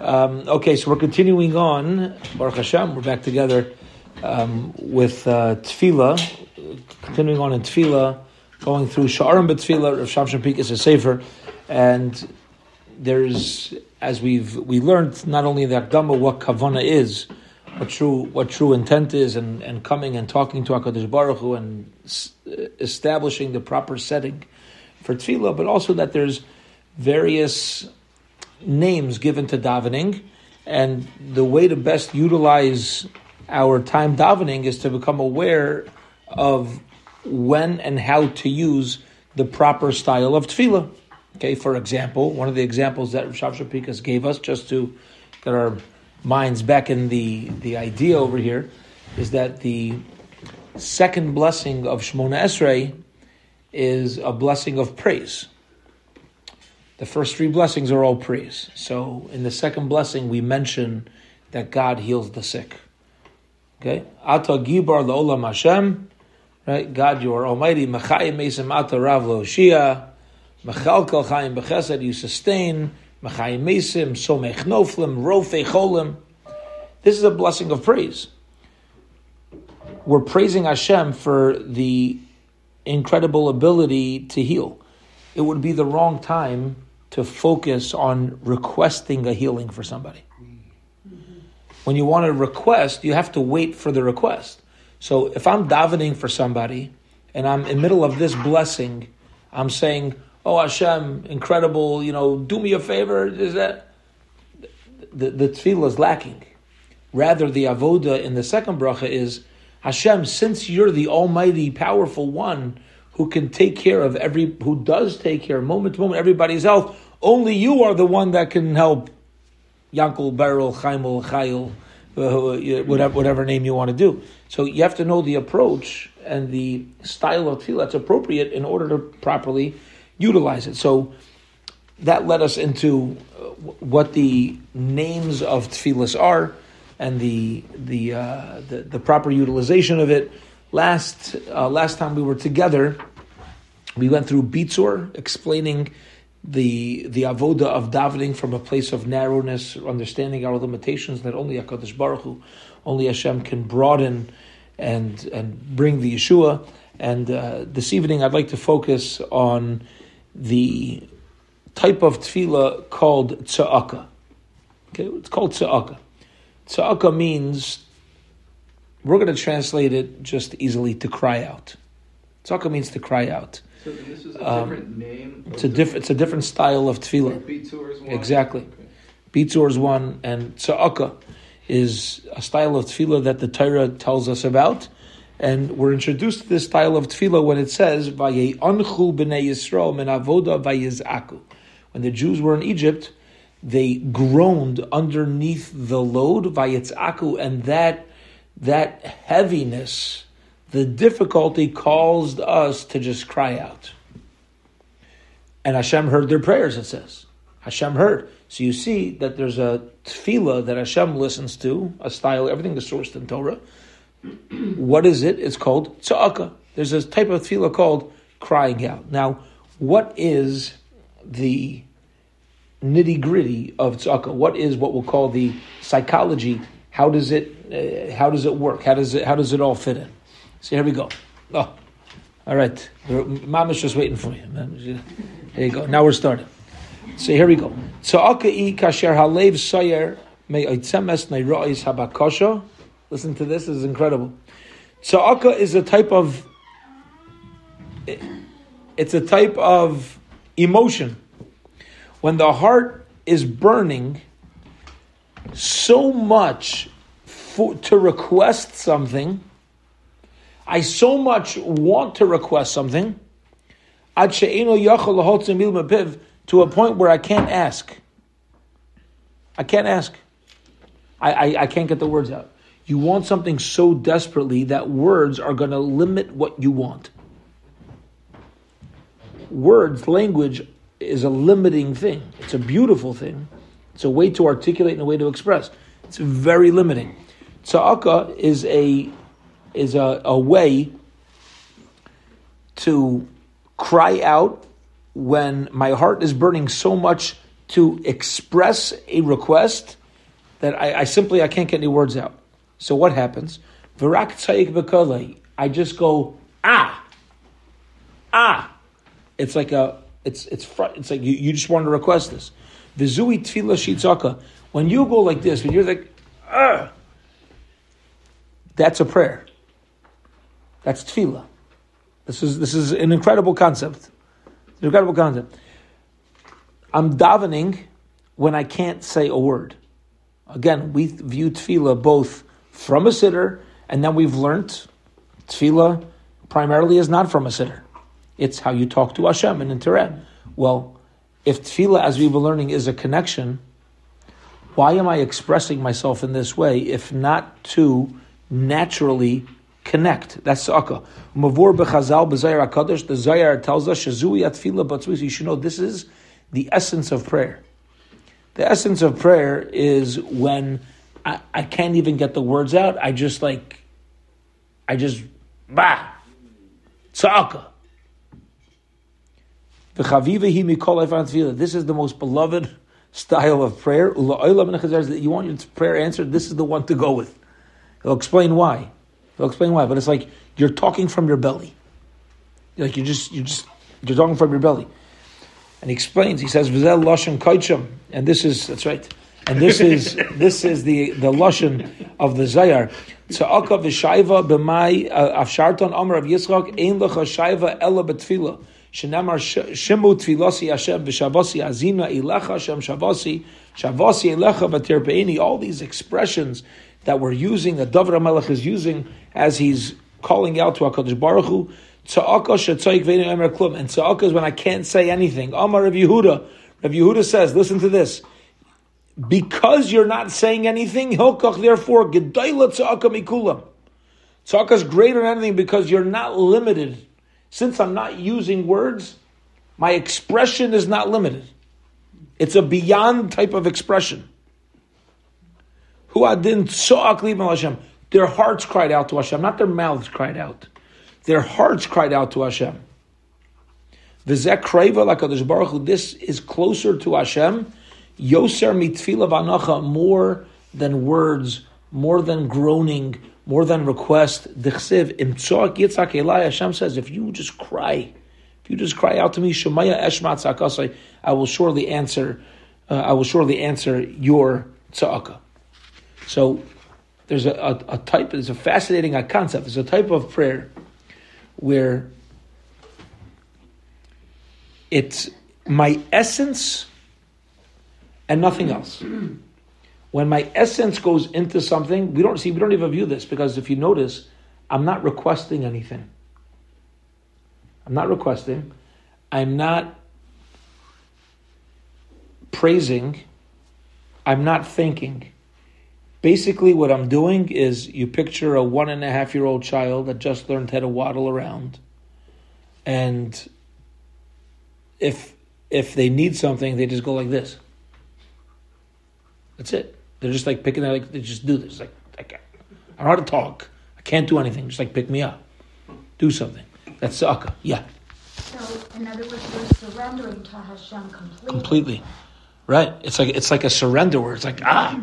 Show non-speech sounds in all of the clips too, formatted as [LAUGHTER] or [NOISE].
Um, okay, so we're continuing on. Baruch Hashem, we're back together um, with uh, continuing on in Tefillah, going through Sha'arim B'Tefillah, Rav Shamshon Pinkus a Sefer, and there's, as we've we learned, not only the Akdama, what Kavana is, what true what true intent is, and, and coming and talking to Hakadosh Baruch Hu and s- establishing the proper setting for Tefillah, but also that there's various names given to davening, and the way to best utilize our time davening is to become aware of when and how to use the proper style of tefillah. Okay, for example, one of the examples that Rav Shapikas gave us, just to get our minds back in the, the idea over here, is that the second blessing of Shemona Esrei is a blessing of praise. The first three blessings are all praise. So in the second blessing, we mention that God heals the sick. Okay? Ata gibar la'olam Hashem. Right? God, you are almighty. Mechayim mesim ata rav lo'oshia. Mechalkel chayim bechesed, you sustain. Mechayim mesim, somech noflim, rofe cholim. This is a blessing of praise. We're praising Hashem for the incredible ability to heal. It would be the wrong time to focus on requesting a healing for somebody. When you want to request, you have to wait for the request. So if I'm davening for somebody and I'm in the middle of this blessing, I'm saying, "Oh Hashem, incredible! You know, do me a favor." Is that the the tefillah is lacking? Rather, the avoda in the second bracha is Hashem. Since you're the Almighty, powerful one who can take care of every, who does take care moment to moment everybody's health. Only you are the one that can help Yankel, Beryl, Chaimel, Chayil, uh, whatever, whatever name you want to do. So you have to know the approach and the style of tefillah that's appropriate in order to properly utilize it. So that led us into what the names of tefillahs are and the the, uh, the, the proper utilization of it. Last uh, last time we were together, we went through Bitzur, explaining the the avoda of davening from a place of narrowness, understanding our limitations. That only Hakadosh Baruch Hu, only Hashem can broaden and and bring the Yeshua. And uh, this evening, I'd like to focus on the type of tefillah called tza'aka. Okay, it's called tza'aka. Tza'aka means we're going to translate it just easily to cry out. Tza'aka means to cry out. So this is a um, different name. It's a different. It's a different style of tefillah. Exactly. Okay. Bitzur is one, and tza'aka is a style of tefillah that the Torah tells us about, and we're introduced to this style of tefillah when it says "Vaye'anchu b'nei Yisrael min avoda vayizaku." When the Jews were in Egypt, they groaned underneath the load vayitzaku, and that that heaviness, the difficulty, caused us to just cry out. And Hashem heard their prayers. It says Hashem heard. So you see that there's a tefillah that Hashem listens to, a style. Everything is sourced in Torah. [CLEARS THROAT] what is it? It's called tza'aka. There's a type of tefillah called crying out. Now, what is the nitty gritty of tza'aka. What is what we'll call the psychology? How does it uh, how does it work? How does it how does it all fit in? So here we go. Oh, all right. Mom is just waiting for you. There you go. Now we're starting. So here we go. Tza'aka i kasher halev sayer oitzemes neirois habakosha. Listen to this. This is incredible. Tza'aka is a type of it's a type of emotion when the heart is burning so much for, to request something, I so much want to request something, to a point where I can't ask. I can't ask. I, I, I can't get the words out. You want something so desperately that words are going to limit what you want. Words, language is a limiting thing. It's a beautiful thing. It's a way to articulate and a way to express. It's very limiting. Tza'aka is a is a, a way to cry out when my heart is burning so much to express a request that I, I simply I can't get any words out. So what happens? I just go ah ah. It's like a it's it's it's like you, you just want to request this. Vizui tefillah shitzaka. When you go like this, when you're like ah, that's a prayer. That's tefillah. This is this is an incredible concept. An incredible concept. I'm davening when I can't say a word. Again, we view tefillah both from a sitter, and then we've learned tefillah primarily is not from a sitter. It's how you talk to Hashem and in Well, if tefillah, as we've been learning, is a connection, why am I expressing myself in this way if not to naturally connect? That's sukkah. Mavur bechazal b'Zohar hakadosh. The Zohar tells us shazui atfila batzvis. You should know this is the essence of prayer. The essence of prayer is when I, I can't even get the words out. I just like, I just bah, tzaka. This is the most beloved style of prayer. That you want your prayer answered. This is the one to go with. He'll explain why. He'll explain why. But it's like you're talking from your belly. Like you just you just you're talking from your belly. And he explains. He says Vizel Lashon Kaicham, and this is that's right. And this is [LAUGHS] this is the the lashon of the Zohar. Tza'aka v'shayva b'may uh, afsharton Amar of Yitzchak ein lecha shayva ela betfila. Shenamar shimu tfilasi Hashem v'shavasi azina ilecha Hashem shavasi shavasi ilecha v'tirpeini. All these expressions that we're using, that David HaMelech is using as he's calling out to HaKadosh Baruch Hu. And tza'aka is when I can't say anything. Amar Rav Yehuda. Rav Yehuda says, listen to this. Because you're not saying anything, hilkach, therefore, gedayla tza'aka mikulam. Tza'aka is greater than anything because you're not limited. Since I'm not using words, my expression is not limited. It's a beyond type of expression. Who adin Hashem. Their hearts cried out to Hashem, not their mouths cried out. Their hearts cried out to Hashem. This is closer to Hashem. Yoser mitfila vanacha more than words, more than groaning, more than request. Dichsiv imtzoak yitzak elai. Hashem says, if you just cry, if you just cry out to me, Shemaya eshmat I will surely answer. Uh, I will surely answer your tzaka. So there's a, a, a type. There's a fascinating concept. There's a type of prayer where it's my essence and nothing else. When my essence goes into something, we don't see, we don't even view this because if you notice, I'm not requesting anything. I'm not requesting. I'm not praising. I'm not thinking. Basically, what I'm doing is you picture a one and a half year old child that just learned how to waddle around, and if if they need something, they just go like this. That's it. They're just like picking. Like they just do this. Like I, can't, I don't know how to talk. I can't do anything. Just like pick me up, do something. That's akka. Yeah. So, in other words, you're surrendering to Hashem completely. Completely, right? It's like it's like a surrender where it's like ah.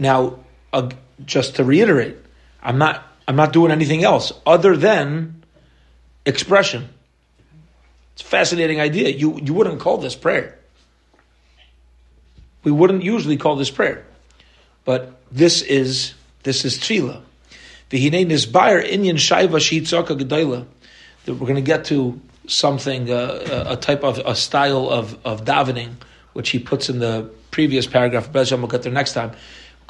Now, uh, just to reiterate, I'm not I'm not doing anything else other than expression. It's a fascinating idea. You you wouldn't call this prayer. We wouldn't usually call this prayer, but this is this is tefillah. V'hinei nisbayer inyan shayva shitzaka gedayla. We're going to get to something, uh, a type of a style of, of davening, which he puts in the previous paragraph. We'll get there next time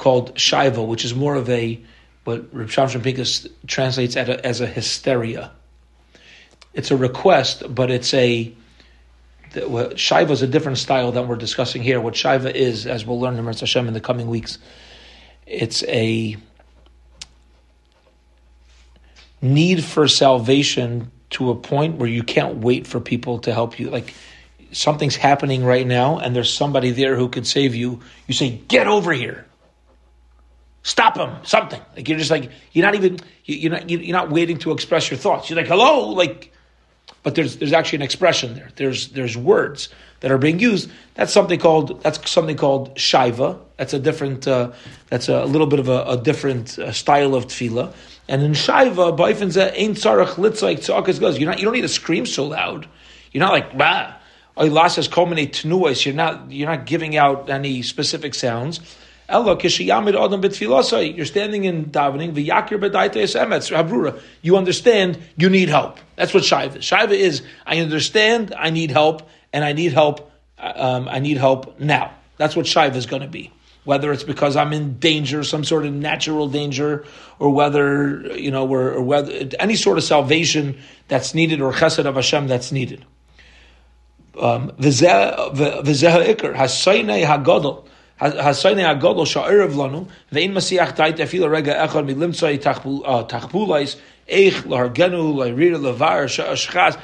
called Shaiva, which is more of a what Reb Shamshon Pinkus translates a, as a hysteria. It's a request, but it's a Shaiva is a different style than we're discussing here. What Shaiva is, as we'll learn in Meretz Hashem in the coming weeks, it's a need for salvation to a point where you can't wait for people to help you. Like something's happening right now, and there's somebody there who could save you. You say, "Get over here." Stop him, something. Like you're just like you're not even you're not you're not waiting to express your thoughts. You're like hello, like but there's there's actually an expression there. There's there's words that are being used. That's something called that's something called shiva. That's a different. Uh, that's a, little bit of a, a different uh, style of tefillah. And in shiva, ba'ifenza ain't tzarach litzayik tzakas goes. You're not. You don't need to scream so loud. You're not like bah. Oilas culminate tenuas. You're not. You're not giving out any specific sounds. Ella kishiyamid adam betfilasai. You're standing in davening. V'yakir b'daitayis emetz. Habrura. You understand. You need help. That's what shiva. is. Shiva is. I understand. I need help, and I need help. Um, I need help now. That's what shiva is going to be. Whether it's because I'm in danger, some sort of natural danger, or whether you know, or, or whether any sort of salvation that's needed, or chesed of Hashem that's needed. Um, v'zeh ikr hasaynei hagadol. Hasayne Agodol Sha'erev Lanu, Vein Masiach Tait Afila Rega Echad Milimtzai uh, Tachpulais, Eich Lahargenu Lairira Levar Shachas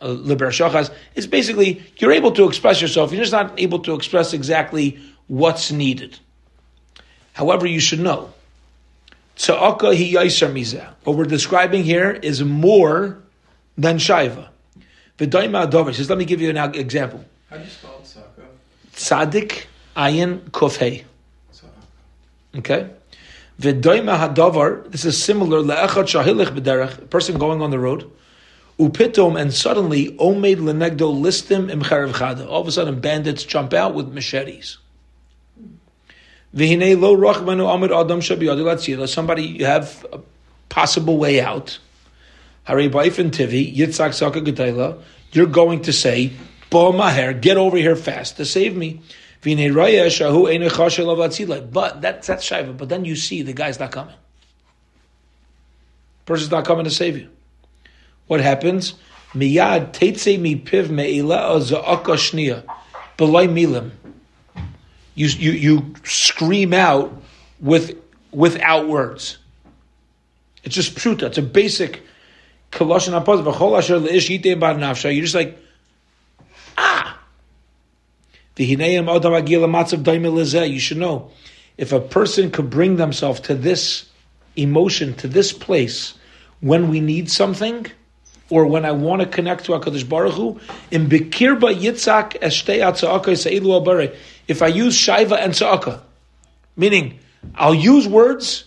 uh, Liber Shachas. It's basically you're able to express yourself. You're just not able to express exactly what's needed. However, you should know. Tza'aka hi. What we're describing here is more than shaiva. Adover. Says, let me give you an example. How do you spell tzaka? Tzadik Ayin Kofhei. Okay? V'doima hadavar, this is similar, le'echad shahilich b'derech, person going on the road, upitom, and suddenly, omed lenegdo listim im chada. All of a sudden, bandits jump out with machetes. V'hinei lo rachmanu amid adam shabiyadu Somebody, you have a possible way out. Hari ba'ifin tivi, yitzak you're going to say, Bo maher, get over here fast to save me. But that's that's shayva. But then you see the guy's not coming. Person's not coming to save you. What happens? Miyad mi piv. You, you, you scream out with, without words. It's just pruta. It's a basic koloshin You're just like, you should know if a person could bring themselves to this emotion, to this place, when we need something, or when I want to connect to Hakadosh Baruch Hu, in Bikirba Yitzak If I use Shaiva and Tzaka, meaning I'll use words,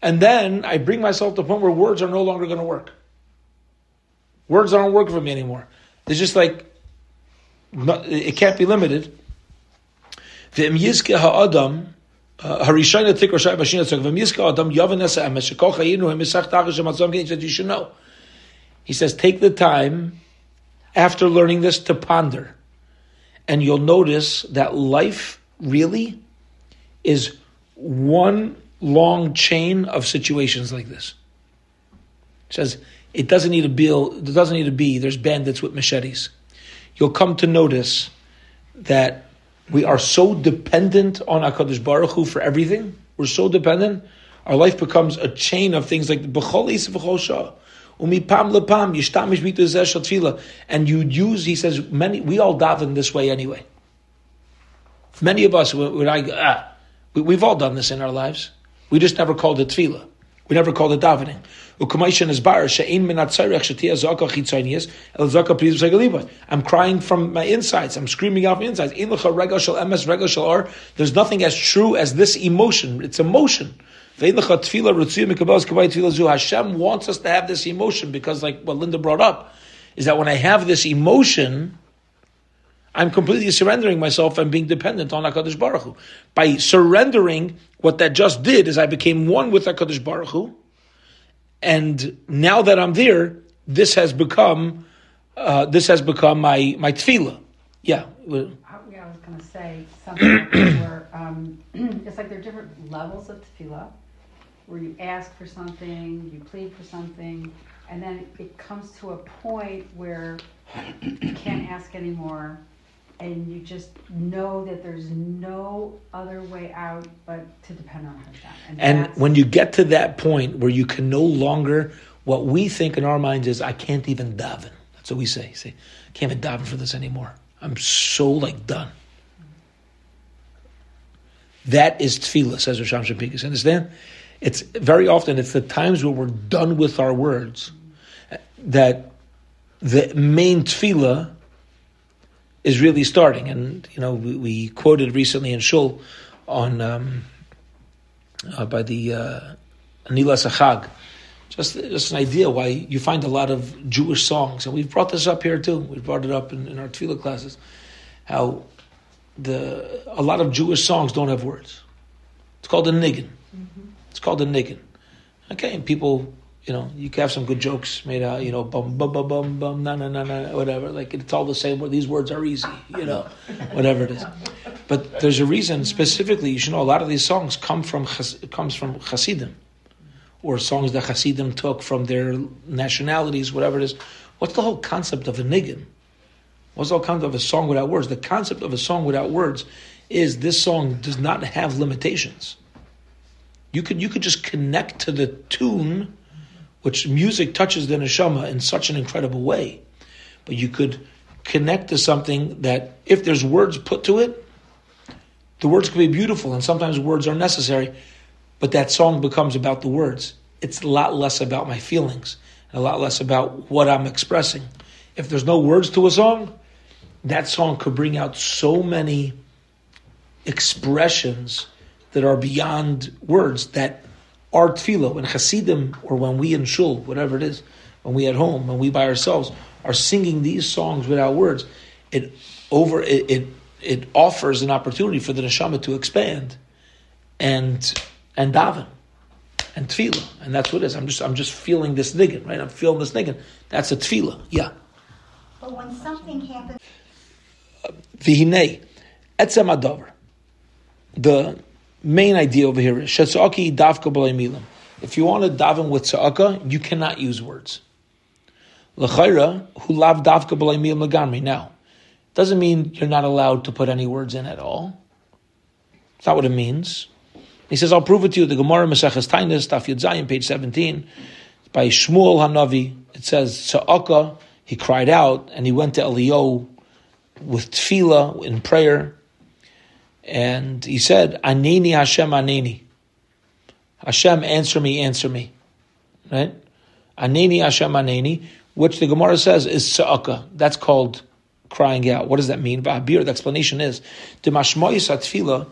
and then I bring myself to the point where words are no longer going to work. Words aren't working for me anymore. It's just like it can't be limited. Ha'adam, uh, harishayna tachish ha'matzam gein, said you should know. He says, take the time after learning this to ponder. And you'll notice that life really is one long chain of situations like this. It says it doesn't need to be it doesn't need to be there's bandits with machetes. You'll come to notice that we are so dependent on Hakadosh Baruch Hu for everything. We're so dependent. Our life becomes a chain of things like b'chol b'chol shah. Umipam lepam yishtamish And you use, he says, many. We all daven this way anyway. Many of us, when I, ah, we, have all done this in our lives. We just never called it tefillah. We never called it davening. I'm crying from my insides. I'm screaming out from insides. There's nothing as true as this emotion. It's emotion. Hashem wants us to have this emotion because, like what Linda brought up, is that when I have this emotion, I'm completely surrendering myself and being dependent on HaKadosh Baruch Hu. By surrendering, what that just did is I became one with HaKadosh Baruch Hu, and now that I'm there, this has become uh, this has become my my tefillah. Yeah. Yeah, I was going to say something [CLEARS THROAT] where um, [CLEARS THROAT] it's like there are different levels of tefillah, where you ask for something, you plead for something, and then it comes to a point where you can't ask anymore and you just know that there's no other way out but to depend on Hashem. And, and when you get to that point where you can no longer, what we think in our minds is, I can't even daven. That's what we say. Say, I can't even daven for this anymore. I'm so like done. That is tefillah, says Rosh Hashanah Understand? It's very often it's the times where we're done with our words that the main tefillah is really starting. And you know, we, we quoted recently in Shul on um, uh, by the uh, Anila Sachag. Just, just an idea why you find a lot of Jewish songs, and we've brought this up here too. We've brought it up in, in our tefillah classes. How the a lot of Jewish songs don't have words. It's called a niggin. Mm-hmm. It's called a niggin. Okay, and people, you know, you can have some good jokes made out, you know, bum bum bum bum bum na na na na whatever. Like it's all the same. These words are easy, you know, whatever it is. But there's a reason specifically. You should know a lot of these songs come from comes from Hasidim, or songs that Hasidim took from their nationalities, whatever it is. What's the whole concept of a niggin? What's the whole concept of a song without words? The concept of a song without words is this song does not have limitations. You could you could just connect to the tune, which music touches the neshama in such an incredible way. But you could connect to something that if there's words put to it, the words can be beautiful, and sometimes words are necessary, but that song becomes about the words. It's a lot less about my feelings, and a lot less about what I'm expressing. If there's no words to a song, that song could bring out so many expressions that are beyond words that are tefillah, when Hasidim or when we in shul, whatever it is, when we at home, when we by ourselves are singing these songs without words, it over it it, it offers an opportunity for the neshama to expand and and daven and tefillah, and that's what it is. I'm just I'm just feeling this niggin, right? I'm feeling this niggin. That's a tefillah, yeah. But when something happens, v'hinei etzem adover. The main idea over here is shetzaki davka milim. If you want to daven with tzaka, you cannot use words. L'chayra who lav davka milim lagamri. Now, doesn't mean you're not allowed to put any words in at all. It's not what it means. He says, I'll prove it to you. The Gemara Maseches Tainis, Daf Zayin, page 17, by Shmuel Hanavi, it says, Tzaka, he cried out, and he went to Eliyahu with tefillah in prayer, and he said, Anini Hashem, Anini. Hashem, answer me, answer me. Right? Anini Hashem, Aneni, which the Gemara says is tza'aka. That's called crying out. What does that mean? The explanation is, Demashmoyis atfila,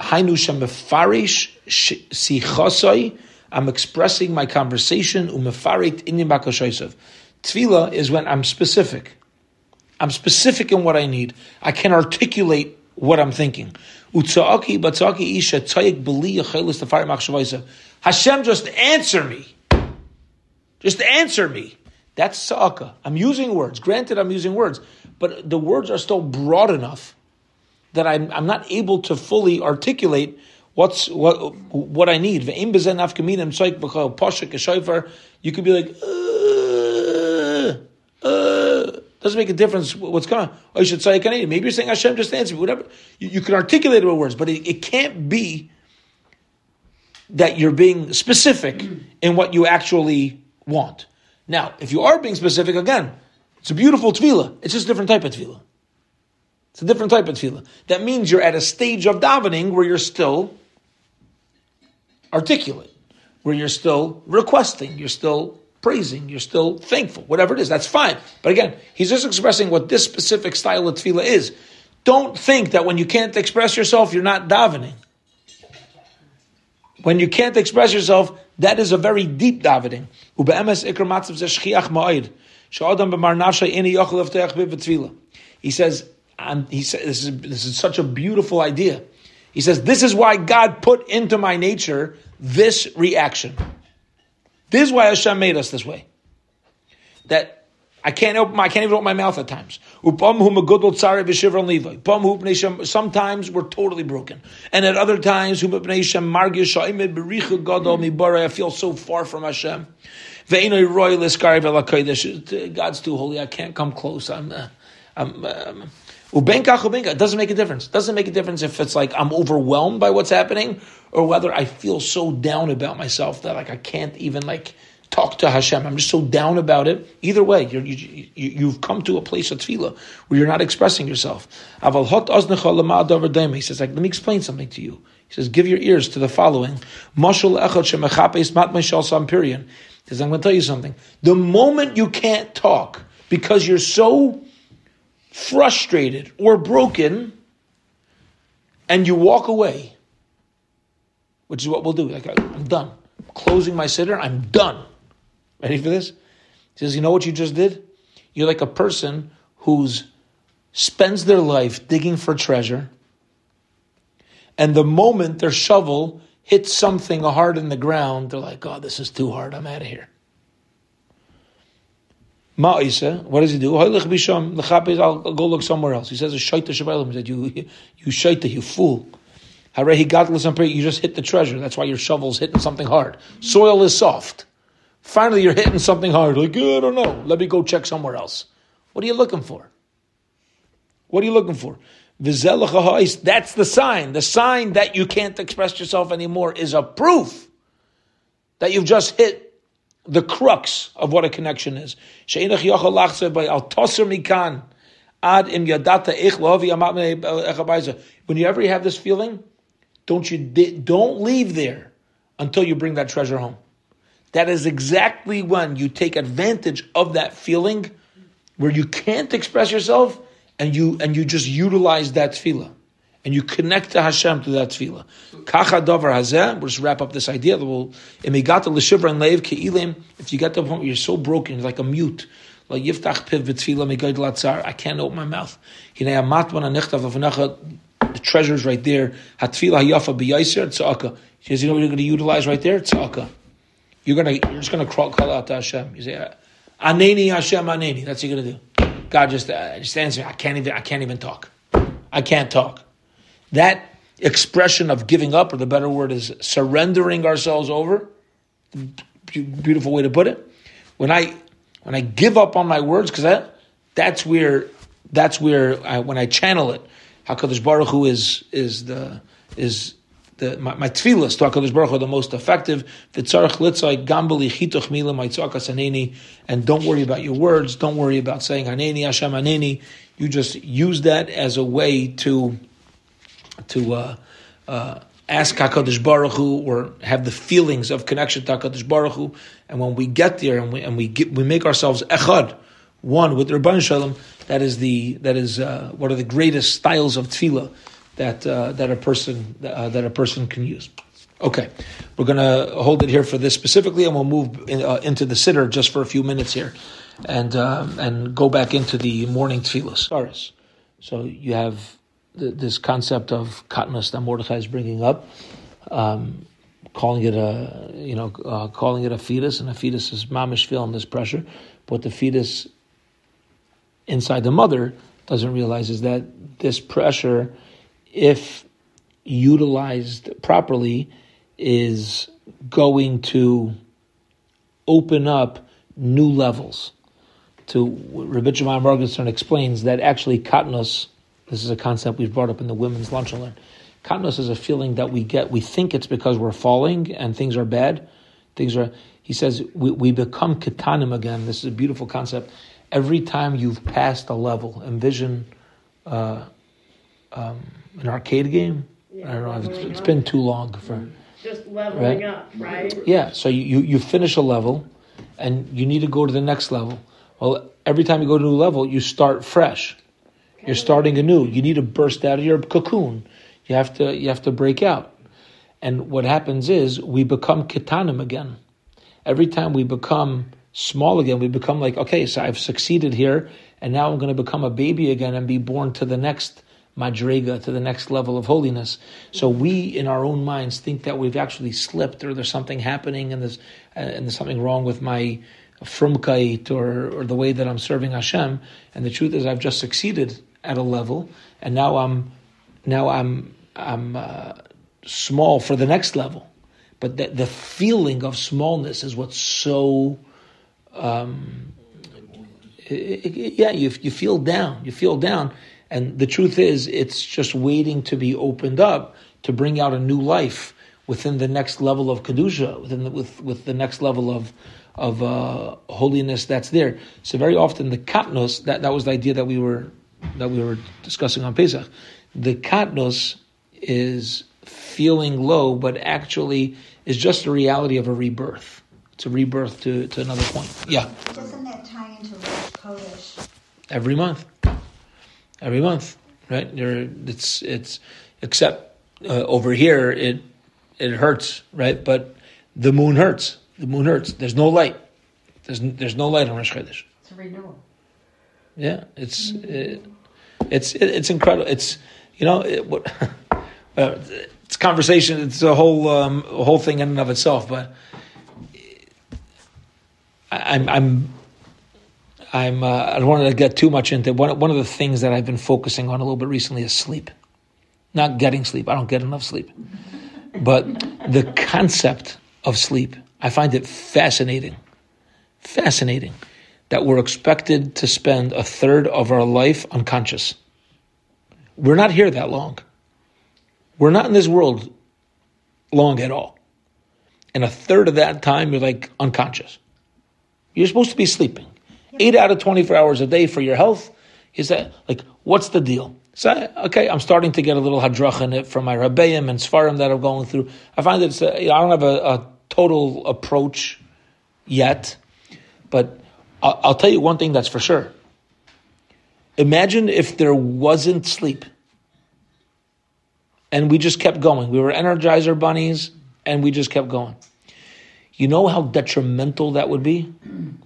hainu shemefarish sichosoi, I'm expressing my conversation, umefarit inim bakashoisav. Tefillah is when I'm specific. I'm specific in what I need. I can articulate what I'm thinking. Hashem just answer me. Just answer me. That's tza'aka. I'm using words. Granted, I'm using words, but the words are still broad enough that I'm, I'm not able to fully articulate what's what what I need. You could be like, uh, uh, doesn't make a difference what's going on. Oh, should say Canadian. Maybe you're saying Hashem just answer me, whatever. You, you, can articulate it with words, but it, it, can't be that you're being specific in what you actually want. Now, if you are being specific, again, it's a beautiful tefillah. It's just a different type of tefillah. It's a different type of tefillah. That means you're at a stage of davening where you're still articulate, where you're still requesting, you're still praising, you're still thankful, whatever it is, that's fine. But again, he's just expressing what this specific style of tefillah is. Don't think that when you can't express yourself, you're not davening. When you can't express yourself, that is a very deep davening. He says, and he says this is, this is such a beautiful idea. He says, This is why God put into my nature this reaction. This is why Hashem made us this way. That I can't open, I can't even open my mouth at times. Sometimes we're totally broken, and at other times, I feel so far from Hashem. God's too holy. I can't come close. I'm, uh, I'm, um, it doesn't make a difference. It doesn't make a difference if it's like I'm overwhelmed by what's happening or whether I feel so down about myself that like I can't even like talk to Hashem. I'm just so down about it. Either way, you have you, come to a place of tefillah where you're not expressing yourself. He says, like, let me explain something to you. He says, give your ears to the following. He says, I'm going to tell you something. The moment you can't talk, because you're so frustrated or broken and you walk away, which is what we'll do. Like, I'm done. I'm closing my siddur, I'm done. Ready for this? He says, You know what you just did? You're like a person who's spends their life digging for treasure, and the moment their shovel hits something hard in the ground, they're like, oh, this is too hard, I'm out of here. Ma'isa, what does he do? I'll go look somewhere else. He says, a shaita shabayim, that you, you shaita, you fool. He got you just hit the treasure. That's why your shovel's hitting something hard. Soil is soft. Finally, you're hitting something hard. Like, I don't know. Let me go check somewhere else. What are you looking for? What are you looking for? That's the sign. The sign that you can't express yourself anymore is a proof that you've just hit the crux of what a connection is. When you ever have this feeling, don't you don't leave there until you bring that treasure home. That is exactly when you take advantage of that feeling where you can't express yourself and you and you just utilize that tefillah. And you connect to Hashem through that tefillah. Kacha davar hazeh. We'll just wrap up this idea. We'll, and l'shivra and leiv ke'ilim. If you get to the point where you're so broken, like a mute, like yiftach piv v'tefillah megayd latzar. I can't open my mouth. Hinei amatvan anichtav avnecha. The treasure's right there. Hatfila hayafa b'yaiser tzaka. He says, you know what you're going to utilize right there? Tzaka. You're going to, you're just going to crawl, call out to Hashem. You say, Aneni Hashem Aneni. That's what you're going to do. God just, uh, just answers me. I can't even, I can't even talk. I can't talk. That expression of giving up, or the better word is surrendering ourselves over. Beautiful way to put it. When I when I give up on my words, because that that's where that's where I, when I channel it, Hakadosh Baruch Hu is is the is the my, my tefillas to Hakadosh Baruch Hu the most effective. Gambali and don't worry about your words. Don't worry about saying haneni Hashem haneni. You just use that as a way to to uh, uh, ask Hakadosh Baruch Hu or have the feelings of connection to Hakadosh Baruch Hu. And when we get there and we and we get, we make ourselves echad, one with Ribbono Shel Olam, that is the that is uh, one of the greatest styles of tefillah that uh, that a person uh, that a person can use. Okay, we're going to hold it here for this specifically, and we'll move in, uh, into the sitter just for a few minutes here, and uh, and go back into the morning tefillas. So you have this concept of katnus that Mordechai is bringing up, um, calling it a you know uh, calling it a fetus, and a fetus is mamish feeling this pressure, but the fetus inside the mother doesn't realize is that this pressure if utilized properly, is going to open up new levels. To Rabbi Jemai explains that actually katnus, this is a concept we've brought up in the women's lunch and learn. Katnus is a feeling that we get. We think it's because we're falling and things are bad. Things are. He says we, we become katanim again. This is a beautiful concept. Every time you've passed a level, envision uh, um, an arcade game. Yeah, I don't know. It's, it's been too long for. Just leveling right? up, right? Yeah. So you, you finish a level, and you need to go to the next level. Well, every time you go to a new level, you start fresh. You're starting anew. You need to burst out of your cocoon. You have to you have to break out. And what happens is we become kitanim again. Every time we become small again, we become like, okay, so I've succeeded here, and now I'm going to become a baby again and be born to the next madrega to the next level of holiness. So we, in our own minds, think that we've actually slipped, or there's something happening, and there's and there's something wrong with my frumkeit or or the way that I'm serving Hashem. And the truth is, I've just succeeded at a level, and now I'm now I'm I'm uh, small for the next level. But the, the feeling of smallness is what's so. Um, yeah, you you feel down. You feel down, and the truth is, it's just waiting to be opened up to bring out a new life within the next level of kedusha, within the, with with the next level of of uh, holiness that's there. So very often the katnos that that was the idea that we were that we were discussing on Pesach. The katnos is feeling low, but actually is just a reality of a rebirth. It's a rebirth to, to another point. Yeah. Doesn't that tie into Rosh Chodesh. every month, every month, right? You're, it's it's except uh, over here it it hurts, right? But the moon hurts. The moon hurts. There's no light. There's there's no light on Rosh Chodesh. It's a renewal. Yeah, it's it, it's it, it's incredible. It's you know it, what [LAUGHS] uh, it's conversation. It's a whole um, a whole thing in and of itself. But I, I'm I'm I'm uh, I don't want to get too much into it. one one of the things that I've been focusing on a little bit recently is sleep. Not getting sleep. I don't get enough sleep. But the concept of sleep, I find it fascinating. Fascinating that we're expected to spend a third of our life unconscious. We're not here that long. We're not in this world long at all. And a third of that time, you're like unconscious. You're supposed to be sleeping. Eight out of 24 hours a day for your health. Is that like, what's the deal? So, okay, I'm starting to get a little hadrach in it from my rabbeim and svarim that I'm going through. I find that it's, a, I don't have a, a total approach yet, but I'll, I'll tell you one thing that's for sure. Imagine if there wasn't sleep and we just kept going. We were energizer bunnies and we just kept going. You know how detrimental that would be?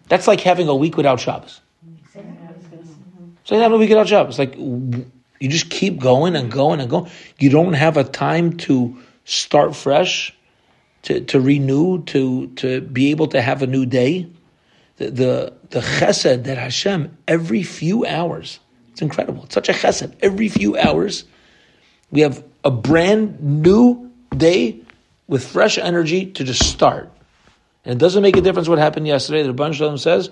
That's like having a week without Shabbos. So you having a week without Shabbos. Like you just keep going and going and going. You don't have a time to start fresh, to, to renew, to to be able to have a new day. The, the the chesed that Hashem every few hours. It's incredible. It's such a chesed. Every few hours, we have a brand new day with fresh energy to just start. And it doesn't make a difference what happened yesterday. The Rebbe Shalom says,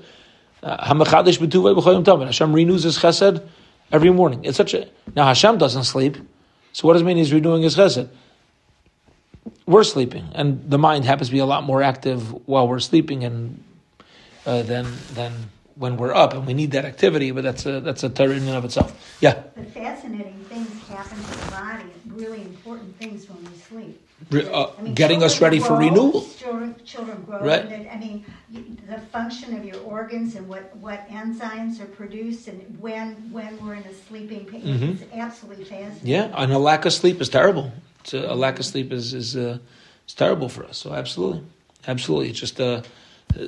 Hashem renews his chesed every morning. It's such a now Hashem doesn't sleep, so what does it mean he's renewing his chesed? We're sleeping, and the mind happens to be a lot more active while we're sleeping, and uh, than than when we're up, and we need that activity. But that's a that's a Torah in and of itself. Yeah. The fascinating things happen to the body, really important things when we sleep. Uh, I mean, getting us ready for renewal. Children, children grow. Right. I mean, the function of your organs and what, what enzymes are produced and when when we're in a sleeping phase Mhm. is absolutely fascinating. Yeah, and a lack of sleep is terrible. It's a, a lack of sleep is is, uh, is terrible for us. So absolutely, absolutely, it's just uh,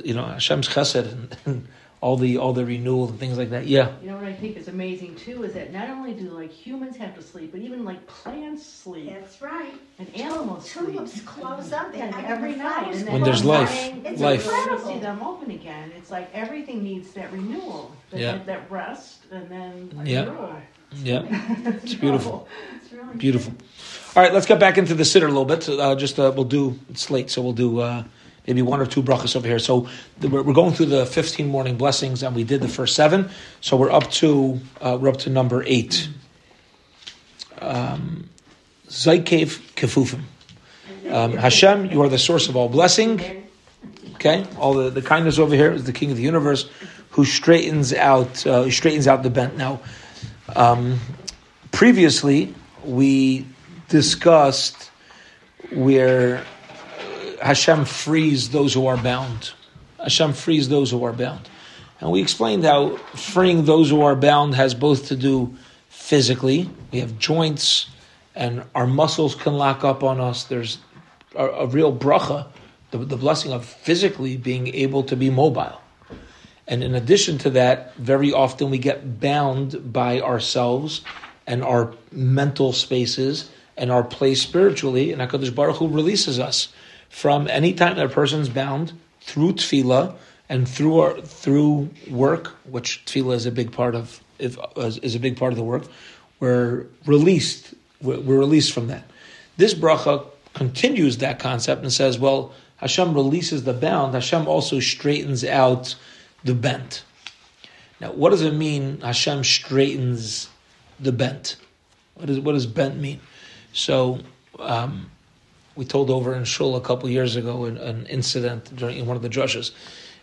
you know Hashem's chesed and, and all the all the renewal and things like that. Yeah, You know what I think is amazing too is that not only do like humans have to sleep, but even like plants sleep That's right. and animals sleep. Tulips close up Yeah, and every night. And then When there's in life, morning, It's life. when you incredible. see them open again. It's like everything needs that renewal, that, Yeah. that, that rest, and then a Yeah. renewal. yeah, it's [LAUGHS] beautiful, It's really beautiful. All right, let's get back into the sitter a little bit. Uh, just uh, we'll do it's late, so we'll do uh, maybe one or two brachas over here. So we're, going through the fifteen morning blessings, and we did the first seven. So we're up to uh, we're up to number eight. Um, kefufim. Um, Hashem, you are the source of all blessing. Okay, all the, the kindness over here is the King of the universe, who straightens out uh, straightens out the bent. Now, um, previously we discussed where Hashem frees those who are bound. Hashem frees those who are bound, and we explained how freeing those who are bound has both to do physically. We have joints, and our muscles can lock up on us. There's a, a real bracha, the, the blessing of physically being able to be mobile. And in addition to that, very often we get bound by ourselves and our mental spaces and our place spiritually. And HaKadosh Baruch Hu releases us from any time that a person's bound through tefillah and through our, through work, which tefillah is a big part of, if, is a big part of the work. We're released. We're, we're released from that. This bracha continues that concept and says, well, Hashem releases the bound. Hashem also straightens out the bent. Now, what does it mean? Hashem straightens the bent. What does what does bent mean? So, um, we told over in Shul a couple years ago an, an incident during in one of the drushes,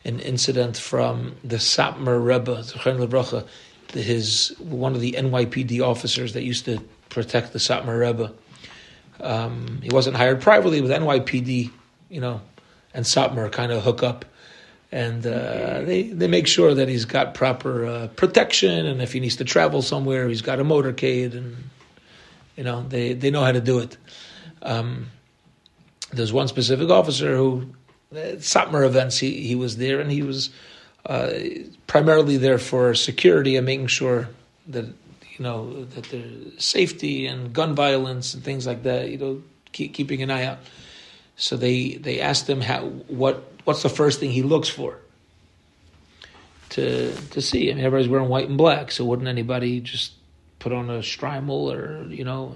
an incident from the Satmar Rebbe, Lebracha, his one of the NYPD officers that used to protect the Satmar Rebbe. Um, he wasn't hired privately with NYPD, you know, and Satmar kind of hook up. and uh, they they make sure that he's got proper uh, protection, and if he needs to travel somewhere, he's got a motorcade, and you know they they know how to do it. Um, there's one specific officer who, at Satmar events, he he was there, and he was uh, primarily there for security and making sure that you know that there's safety and gun violence and things like that. You know, keep, keeping an eye out. So they they asked him how what what's the first thing he looks for to to see. I mean, everybody's wearing white and black, so wouldn't anybody just put on a shtreimel or you know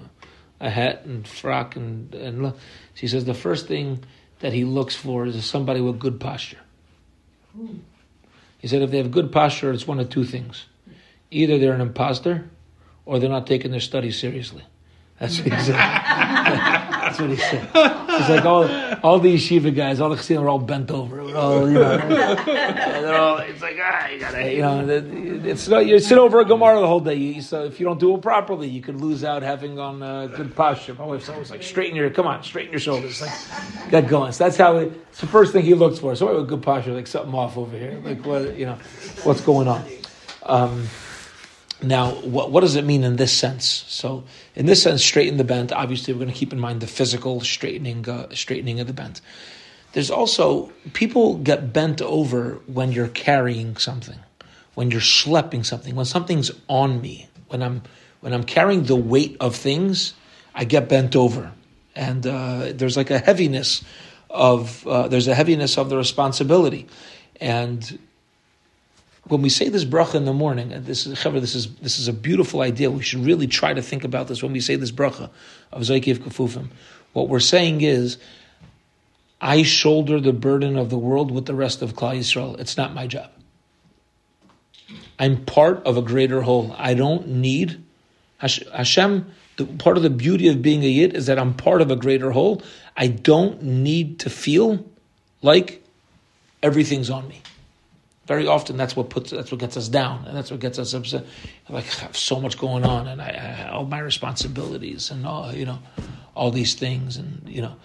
a hat and frock and and look? So he says the first thing that he looks for is somebody with good posture. He said if they have good posture, it's one of two things: either they're an imposter or they're not taking their studies seriously. That's said. [LAUGHS] That's what he said. He's like all all these yeshiva guys, all the chassidim are all bent over. All, you know, [LAUGHS] they're all. It's like ah, you gotta, you know, it's not, you sit over a gemara the whole day. So if you don't do it properly, you could lose out having on uh, good posture. My wife's always like, straighten your, come on, straighten your shoulders. Like, get going. So that's how it, it's the first thing he looks for. So I with good posture, like something off over here. Like what, you know, what's going on? Um, now, what, what does it mean in this sense? So, in this sense, straighten the bent. Obviously, we're going to keep in mind the physical straightening, uh, straightening of the bent. There's also people get bent over when you're carrying something, when you're schlepping something, when something's on me, when I'm when I'm carrying the weight of things, I get bent over, and uh, there's like a heaviness of uh, there's a heaviness of the responsibility, and when we say this bracha in the morning, this is this is this is a beautiful idea. We should really try to think about this when we say this bracha of Zaykiv Kafufim. What we're saying is, I shoulder the burden of the world with the rest of Klal Yisrael. It's not my job. I'm part of a greater whole. I don't need Hashem. The, part of the beauty of being a yid is that I'm part of a greater whole. I don't need to feel like everything's on me. Very often, that's what puts that's what gets us down, and that's what gets us upset. Like I have so much going on, and I, I all my responsibilities, and all you know, all these things, and you know,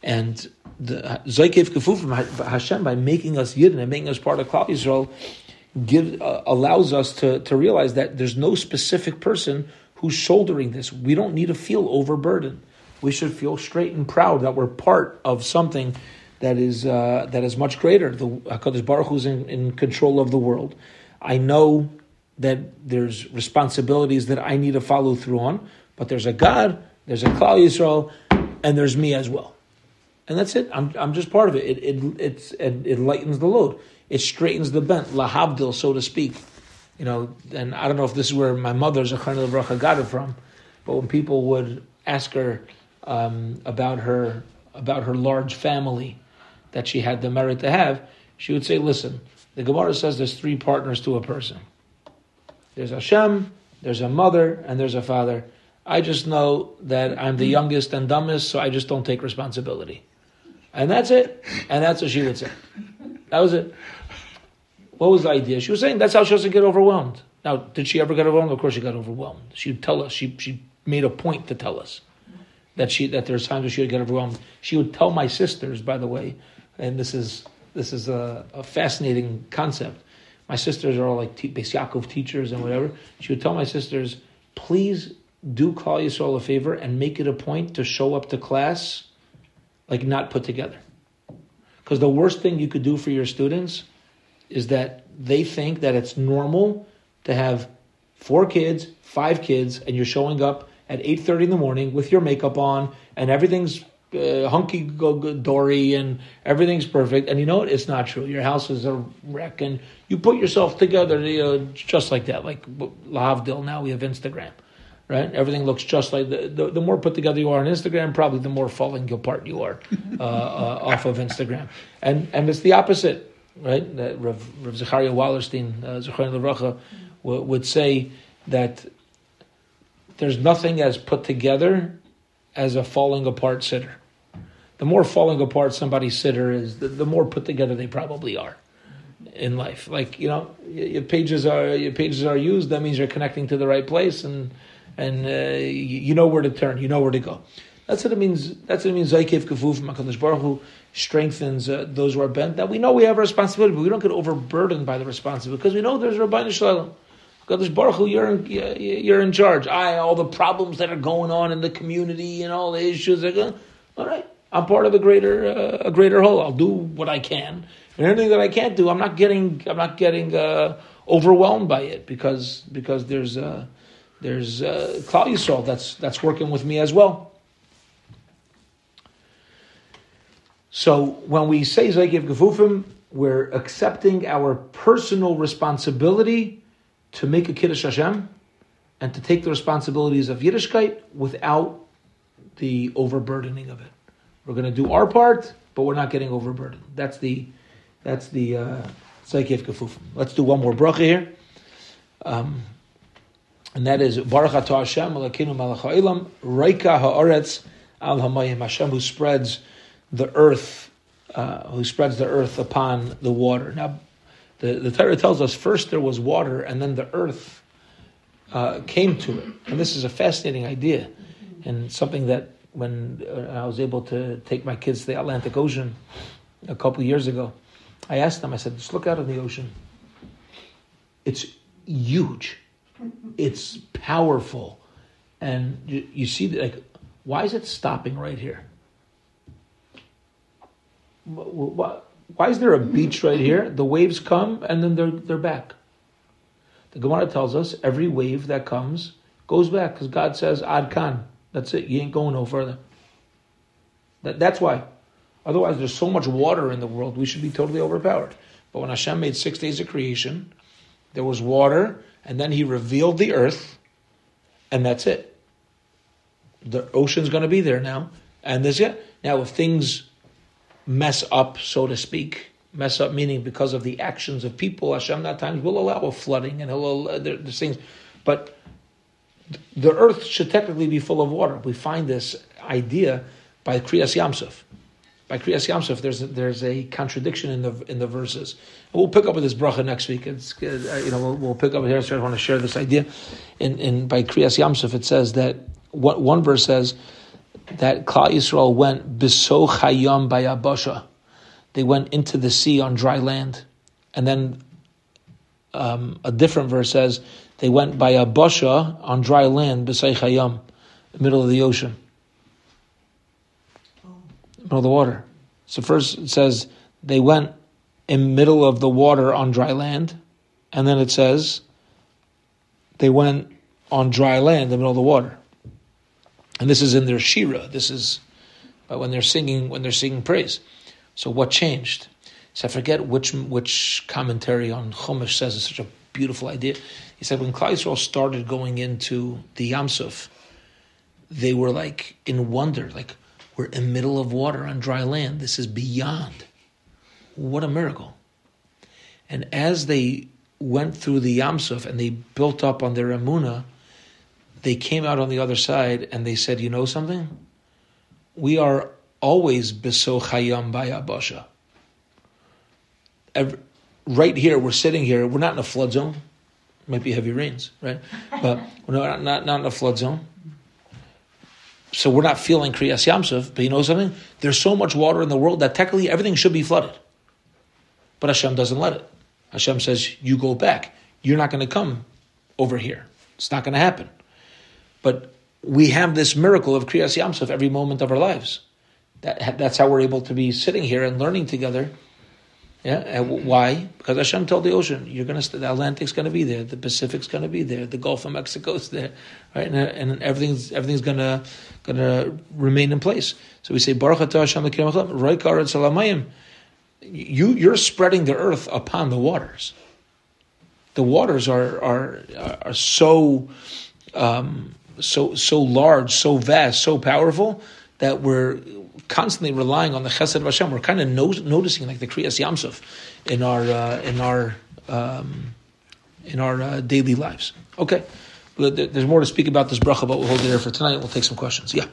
and the Zaykev from Hashem by making us Yidden and making us part of Klal Yisrael, give uh, allows us to to realize that there's no specific person who's shouldering this. We don't need to feel overburdened. We should feel straight and proud that we're part of something that is uh, that is much greater. The Hakadosh Baruch Hu is in, in control of the world. I know that there's responsibilities that I need to follow through on, but there's a God, there's a Klal Yisrael, and there's me as well, and that's it. I'm, I'm just part of it. It it it's, it, it lightens the load. It straightens the bent, lahavdil, so to speak. You know, and I don't know if this is where my mother's a kind of got it from, but when people would ask her um, about her about her large family that she had the merit to have, she would say, listen, the Gemara says there's three partners to a person. There's Hashem, there's a mother, and there's a father. I just know that I'm the youngest and dumbest, so I just don't take responsibility. And that's it. And that's what she would say. That was it. What was the idea? She was saying that's how she doesn't get overwhelmed. Now, did she ever get overwhelmed? Of course she got overwhelmed. She'd tell us, she, she made a point to tell us that she that there's times where she would get overwhelmed. She would tell my sisters, by the way, and this is this is a, a fascinating concept. My sisters are all like Beis Yaakov teachers and whatever. She would tell my sisters, please do Klal Yisrael a favor and make it a point to show up to class like not put together. Because the worst thing you could do for your students is that they think that it's normal to have four kids, five kids, and you're showing up at 8.30 in the morning with your makeup on and everything's uh, hunky dory and everything's perfect. And you know what? It's not true. Your house is a wreck, and you put yourself together you know, just like that. Like Lahavdil, now we have Instagram, right? Everything looks just like the, the, the more put together you are on Instagram, probably the more falling apart you are uh, uh, off of Instagram. And and it's the opposite, right? That Rav, Rav Wallerstein, uh, would say that there's nothing as put together as a falling apart siddur. The more falling apart somebody's siddur is, the, the more put together they probably are in life. Like you know, your pages are your pages are used. That means you're connecting to the right place, and and uh, you know where to turn. You know where to go. That's what it means. That's what it means. Zaykev kafuf Makadosh Baruch Hu strengthens uh, those who are bent. That we know we have a responsibility, but we don't get overburdened by the responsibility because we know there's Ribbono Shel Olam. Kadosh Baruch Hu, you're in, you're in charge. I all the problems that are going on in the community and all the issues are going. All right, I'm part of a greater uh, a greater whole. I'll do what I can, and anything that I can't do, I'm not getting I'm not getting uh, overwhelmed by it because because there's uh, there's uh, Klal Yisrael that's that's working with me as well. So when we say Zaykiv Gefufim, we're accepting our personal responsibility to make a Kiddush Hashem and to take the responsibilities of Yiddishkeit without the overburdening of it. We're going to do our part, but we're not getting overburdened. That's the that's the uh, Zaykiv Gefufim. Let's do one more bracha here. Um, and that is Baruch Atah Hashem Malakinu Malach Ha'ilam Reika Haaretz Al Hamayim Hashem who spreads the earth, uh, who spreads the earth upon the water. Now, the, the Torah tells us first there was water and then the earth uh, came to it. And this is a fascinating idea and something that when uh, I was able to take my kids to the Atlantic Ocean a couple years ago, I asked them, I said, just look out in the ocean. It's huge. It's powerful. And you, you see, like, why is it stopping right here? Why is there a beach right here? The waves come and then they're, they're back. The Gemara tells us every wave that comes goes back because God says, Ad Khan. That's it. You ain't going no further. That, that's why. Otherwise, there's so much water in the world, we should be totally overpowered. But when Hashem made six days of creation, there was water, and then He revealed the earth, and that's it. The ocean's going to be there now, and there's it. Now, if things mess up, so to speak. Mess up meaning because of the actions of people. Hashem at times will allow a flooding and he'll allow, there's things, but the earth should technically be full of water. We find this idea by Kriyas Yamsuf. By Kriyas Yamsuf, there's a, there's a contradiction in the in the verses. And we'll pick up with this bracha next week. It's uh, you know we'll, we'll, pick up here. So I want to share this idea. In in by Kriyas Yamsuf, it says that what one verse says that Klal Yisrael went biso chayam bayabasha. They went into the sea on dry land, and then um, a different verse says they went bayabasha on dry land besay chayam, middle of the ocean, middle of the water. So first it says they went in middle of the water on dry land, and then it says they went on dry land in the middle of the water and this is in their shira. This is uh, when they're singing when they're singing praise. So what changed? So I forget which which commentary on Chumash says it's such a beautiful idea. He said when Klal Yisrael started going into the Yamsuf, they were like in wonder, like we're in middle of water on dry land. This is beyond. What a miracle! And as they went through the Yamsuf and they built up on their Emunah, they came out on the other side and they said, you know something? We are always beso chayam bayabasha. Right here, we're sitting here, we're not in a flood zone. Might be heavy rains, right? But we're not, not, not in a flood zone. So we're not feeling Kriyas Yamsuf, but you know something? There's so much water in the world that technically everything should be flooded. But Hashem doesn't let it. Hashem says, you go back. You're not going to come over here. It's not going to happen. But we have this miracle of Kriyas Yamsuf every moment of our lives. That, that's how we're able to be sitting here and learning together. Yeah, and why? Because Hashem told the ocean, "You're going to the Atlantic's going to be there, the Pacific's going to be there, the Gulf of Mexico's there, right? And, and everything's everything's going to going to remain in place." So we say, "Baruch Atah Hashem You you're spreading the earth upon the waters. The waters are are are so um, so so large, so vast, so powerful that we're constantly relying on the Chesed of Hashem. We're kind of no, noticing like the Kriyas Yamsuf in our uh, in our um, in our uh, daily lives. Okay, there's more to speak about this bracha, but we'll hold it there for tonight. We'll take some questions. Yeah.